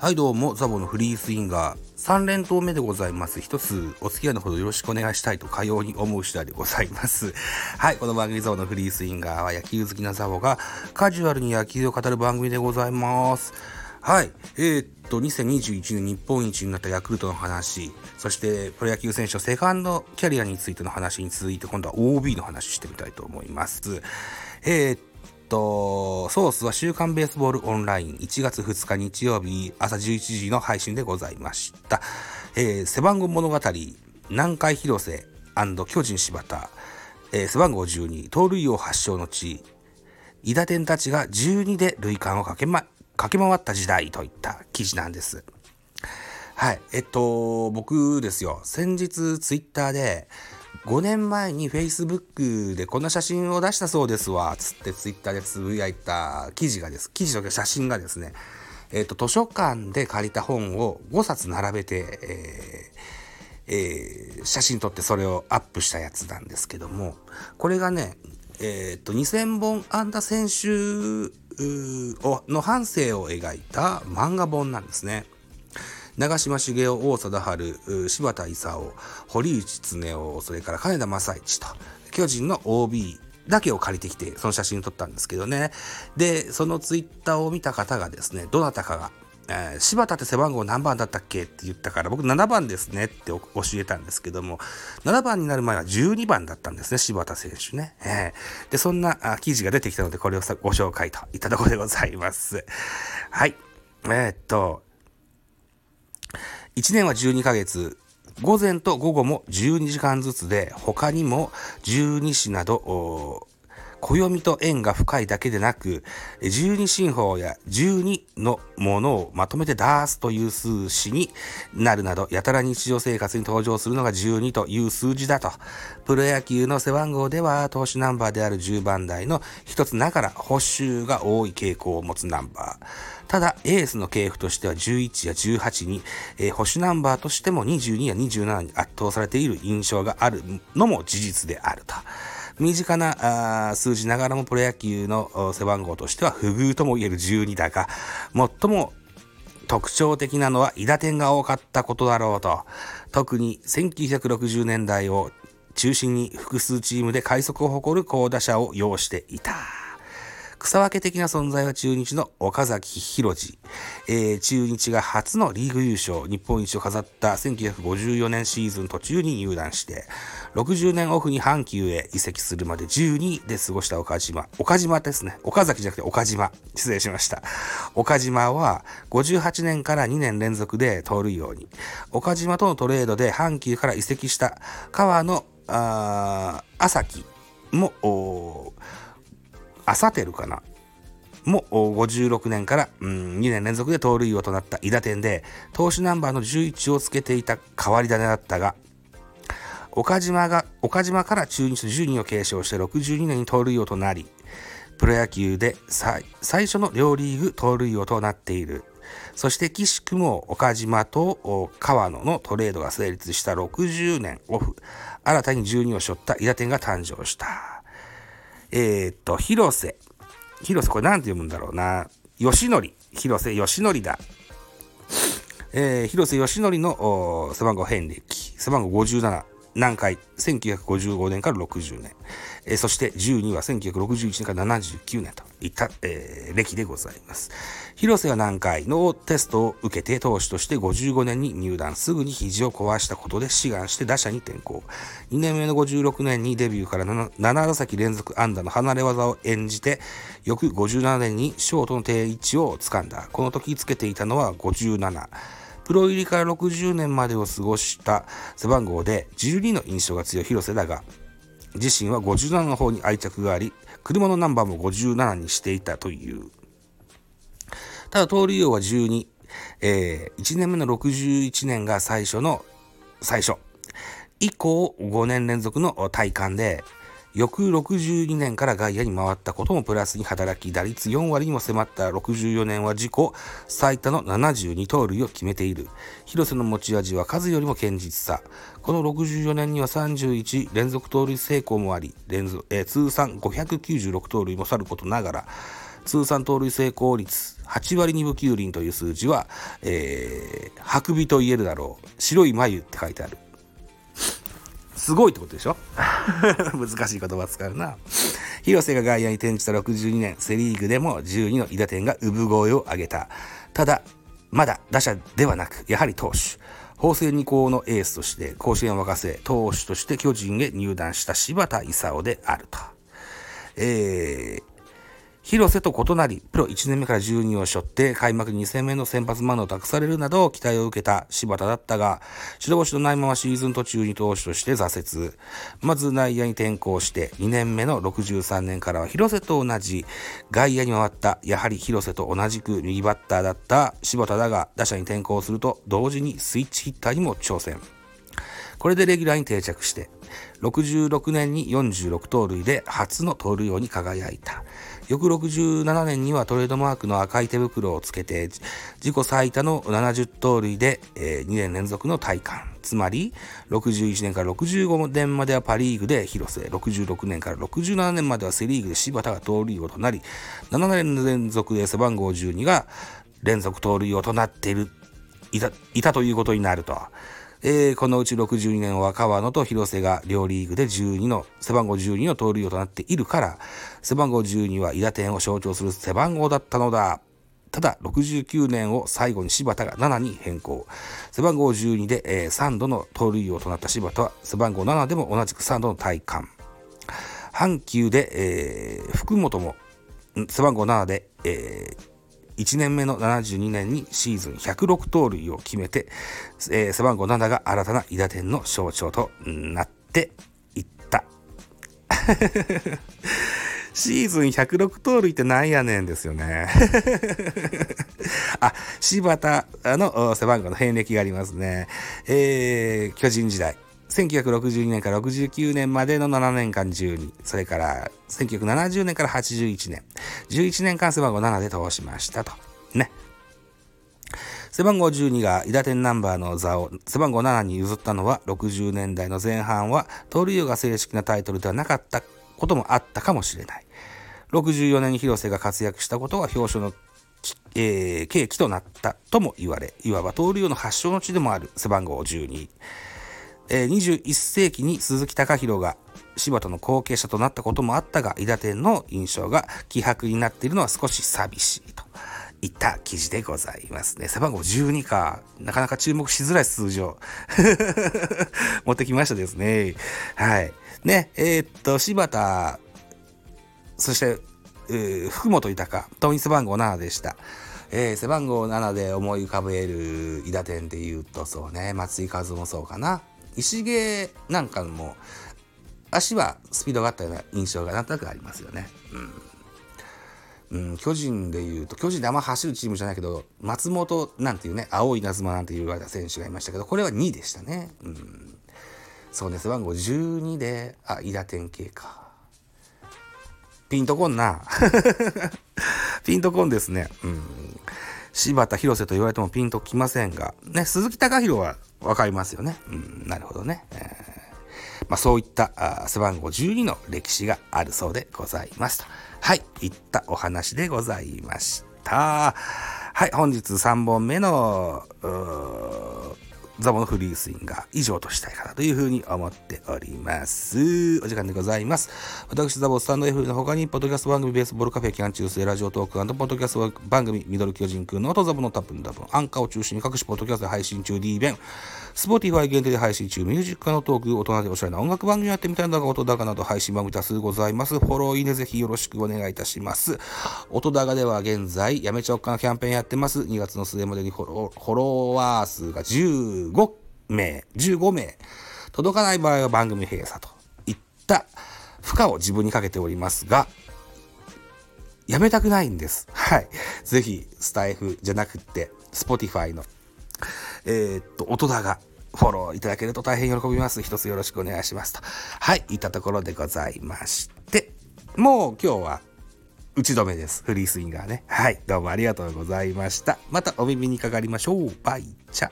はいどうも、ザボのフリースインガー。3連投目でございます。一つお付き合いのほどよろしくお願いしたいとかように思う次第でございます。はい、この番組ザボのフリースインガーは野球好きなザボがカジュアルに野球を語る番組でございます。はい、えー、っと、2021年日本一になったヤクルトの話、そしてプロ野球選手のセカンドキャリアについての話に続いて今度は OB の話してみたいと思います。えー、っと、ソースは週刊ベースボールオンライン1月2日日曜日朝11時の配信でございました。えー、背番号物語、南海広瀬巨人柴田、えー、背番号12、盗塁王発祥の地、伊田天たちが12で塁間を駆け,、ま、駆け回った時代といった記事なんです。はい。えっと、僕ですよ、先日ツイッターで、5年前に Facebook でこんな写真を出したそうですわ、つって Twitter でつぶやいた記事がです、記事とか写真がですね、えっ、ー、と、図書館で借りた本を5冊並べて、えーえー、写真撮ってそれをアップしたやつなんですけども、これがね、えっ、と、2000本安打選手の半生を描いた漫画本なんですね。長嶋茂雄、大貞治、柴田勲、堀内恒夫、それから金田正一と、巨人の OB だけを借りてきて、その写真を撮ったんですけどね。で、そのツイッターを見た方がですね、どなたかが、えー、柴田って背番号何番だったっけって言ったから、僕7番ですねって教えたんですけども、7番になる前は12番だったんですね、柴田選手ね。えー、で、そんな記事が出てきたので、これをご紹介といったところでございます。はい。えー、っと、1年は12ヶ月、午前と午後も12時間ずつで、他にも12市など、暦と縁が深いだけでなく、十二進法や十二のものをまとめて出すという数詞になるなど、やたら日常生活に登場するのが12という数字だと。プロ野球の背番号では、投手ナンバーである10番台の一つながら、補修が多い傾向を持つナンバー。ただ、エースの系譜としては11や18に、えー、保守ナンバーとしても22や27に圧倒されている印象があるのも事実であると。身近な数字ながらもプロ野球の背番号としては不遇とも言える12だが、最も特徴的なのは伊打点が多かったことだろうと。特に1960年代を中心に複数チームで快速を誇る好打者を擁していた。草分け的な存在は中日の岡崎博次、えー、中日が初のリーグ優勝、日本一を飾った1954年シーズン途中に入団して、60年オフに阪急へ移籍するまで12で過ごした岡島。岡島ですね。岡崎じゃなくて岡島。失礼しました。岡島は58年から2年連続で通るように。岡島とのトレードで阪急から移籍した川野、あ朝木も、アサテルかな？も56年から、うん、2年連続で盗塁王となった伊田店で投手ナンバーの11をつけていた変わり種だったが岡島が岡島から中日12を継承して62年に盗塁王となりプロ野球で最初の両リーグ盗塁王となっている。そして岸くも岡島と川野のトレードが成立した60年オフ。新たに12を背負った伊田店が誕生した。えー、っと、広瀬。広瀬、これ何て読むんだろうな。吉典。広瀬吉則だ。えー、広瀬吉則の背番号遍歴。背番号57。南海。1955年から60年。えー、そして12は1961年から79年といった、えー、歴でございます。広瀬は南海のテストを受けて投手として55年に入団、すぐに肘を壊したことで志願して打者に転向。2年目の56年にデビューから 7, 7打席連続安打の離れ技を演じて、翌57年にショートの定位置を掴んだ。この時つけていたのは57。プロ入りから60年までを過ごした背番号で12の印象が強い広瀬だが、自身は57の方に愛着があり、車のナンバーも57にしていたという。ただ、通り用は12、えー、1年目の61年が最初の、最初。以降、5年連続の体感で、翌62年から外野に回ったこともプラスに働き、打率4割にも迫った64年は自己最多の72盗塁を決めている。広瀬の持ち味は数よりも堅実さ。この64年には31連続盗塁成功もあり、連続えー、通算596盗塁もさることながら、通算盗塁成功率8割2分9厘という数字は、えー、ハクビと言えるだろう白い眉って書いてあるすごいってことでしょ？難しい言葉使うな。広瀬が外野に転じた62年セ・リーグでも12の韋駄天が産声を上げた。ただまだ打者ではなくやはり投手。法政二高のエースとして甲子園を沸かせ投手として巨人へ入団した柴田勲であると。えー、広瀬と異なり、プロ1年目から12を背負って開幕2戦目の先発マンを託されるなど期待を受けた柴田だったが、白星のないままシーズン途中に投手として挫折。まず内野に転向して2年目の63年からは広瀬と同じ外野に回った、やはり広瀬と同じく右バッターだった柴田だが打者に転向すると同時にスイッチヒッターにも挑戦。これでレギュラーに定着して、66年に46盗塁で初の盗塁王に輝いた。翌67年にはトレードマークの赤い手袋をつけて、自己最多の70盗塁で、えー、2年連続の体感。つまり、61年から65年まではパリーグで広瀬、66年から67年まではセリーグで柴田が盗塁王となり、7年連続で背番号12が連続盗塁王となっている、いた、いたということになると。えー、このうち62年は川野と広瀬が両リーグで12の、背番号12の盗塁王となっているから、背番号12は伊田天を象徴する背番号だったのだ。ただ、69年を最後に柴田が7に変更。背番号12で、えー、3度の盗塁王となった柴田は、背番号7でも同じく3度の体感。阪急で、えー、福本も、背番号7で、えー、1年目の72年にシーズン106盗塁を決めて、えー、背番号7が新たな伊田天の象徴となっていった。シーズン106盗塁ってなんやねんですよね。あ、柴田の背番号の遍歴がありますね。えー、巨人時代。1962年から69年までの7年間12、それから1970年から81年、11年間背番号7で通しましたと。ね。背番号12が伊田天ナンバーの座を背番号7に譲ったのは60年代の前半は盗塁王が正式なタイトルではなかったこともあったかもしれない。64年に広瀬が活躍したことは表彰のえー、契機となったとも言われ、いわば盗塁王の発祥の地でもある背番号12。えー、21世紀に鈴木隆弘が柴田の後継者となったこともあったが、伊田天の印象が希薄になっているのは少し寂しいといった記事でございますね。背番号12か。なかなか注目しづらい数字を 持ってきましたですね。はい。ね、えー、っと、柴田、そして、えー、福本豊、党員背番号7でした。えー、背番号7で思い浮かべる伊田天で言うとそうね、松井和夫もそうかな。石毛なんかも足はスピードがあったような印象がなんとなくありますよね。うん、うん、巨人でいうと巨人であんま走るチームじゃないけど松本なんていうね青い稲妻なんて言われた選手がいましたけどこれは2でしたね。うん、そうね背番号12であ伊田天系か。ピンとこんな。ピンとこんですね。うん。柴田広瀬と言われてもピンときませんが、ね、鈴木隆弘は分かりますよね。うん、なるほどね。え、まあ、そういった背番号12の歴史があるそうでございますと。はい、いったお話でございました。はい、本日3本目の、ザボのフリースインが以上としたいかなというふうに思っております。お時間でございます。私、ザボスタンド F の他に、ポッドキャスト番組ベースボールカフェ期間中世ラジオトークポッドキャスト番組ミドル巨人くんの音ザボのタップンダブン、アンカーを中心に各種ポッドキャストで配信中 D 弁、スポーティファイ限定で配信中、ミュージック化のトーク、大人でおしゃれな音楽番組やってみたいな動画、音高など配信番組多数ございます。フォロー、いいねぜひよろしくお願いいたします。音高では現在、やめちゃおっかなキャンペーンやってます。2月の末までにフォローフォロワー数が15名、15名、届かない場合は番組閉鎖といった負荷を自分にかけておりますが、やめたくないんです。はい。ぜひ、スタイフじゃなくって、Spotify のえー、っと、音だが、フォローいただけると大変喜びます。一つよろしくお願いしますと。はい、いったところでございまして、もう今日は打ち止めです。フリースインガーね。はい、どうもありがとうございました。またお耳にかかりましょう。バイチャ。